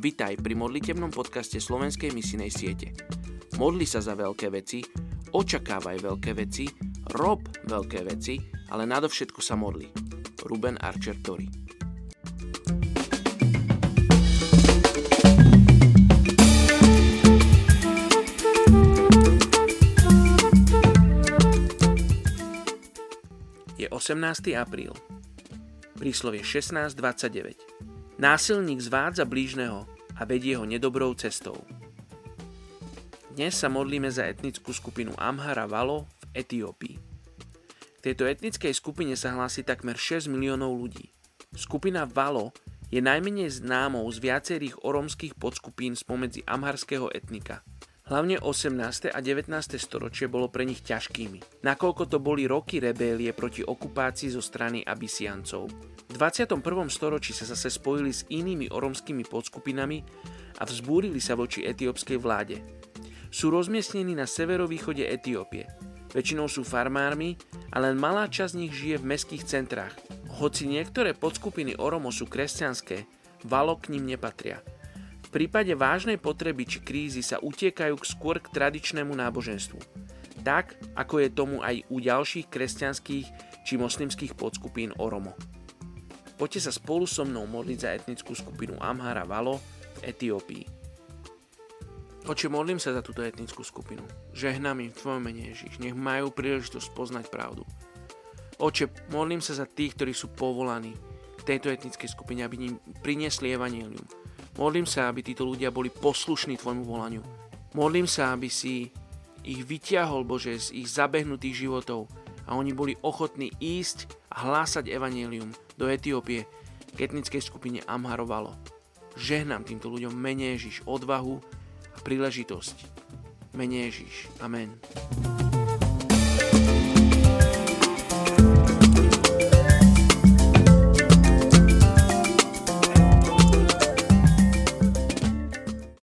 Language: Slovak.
Vítaj pri modlitebnom podcaste Slovenskej misinej siete. Modli sa za veľké veci, očakávaj veľké veci, rob veľké veci, ale nadovšetko sa modli. Ruben Archer Tori Je 18. apríl. Príslovie 16.29. Násilník zvádza blížneho a vedie ho nedobrou cestou. Dnes sa modlíme za etnickú skupinu Amhara Valo v Etiópii. K tejto etnickej skupine sa hlási takmer 6 miliónov ľudí. Skupina Valo je najmenej známou z viacerých oromských podskupín spomedzi amharského etnika. Hlavne 18. a 19. storočie bolo pre nich ťažkými, nakoľko to boli roky rebélie proti okupácii zo strany Abysiancov. V 21. storočí sa zase spojili s inými oromskými podskupinami a vzbúrili sa voči etiópskej vláde. Sú rozmiestnení na severovýchode Etiópie. Väčšinou sú farmármi a len malá časť z nich žije v mestských centrách. Hoci niektoré podskupiny Oromo sú kresťanské, Valo k ním nepatria. Prípade vážnej potreby či krízy sa utiekajú skôr k tradičnému náboženstvu. Tak, ako je tomu aj u ďalších kresťanských či moslimských podskupín Oromo. Poďte sa spolu so mnou modliť za etnickú skupinu Amhara Valo v Etiópii. Oče, modlím sa za túto etnickú skupinu. Žehnám im v Tvojom mene Ježiš. Nech majú príležitosť poznať pravdu. Oče, modlím sa za tých, ktorí sú povolaní k tejto etnickej skupine, aby im priniesli evanílium. Modlím sa, aby títo ľudia boli poslušní Tvojmu volaniu. Modlím sa, aby si ich vyťahol, Bože, z ich zabehnutých životov a oni boli ochotní ísť a hlásať evanílium do Etiópie k etnickej skupine Amharovalo. Žehnám týmto ľuďom mene Ježiš odvahu a príležitosť. Mene Ježiš. Amen.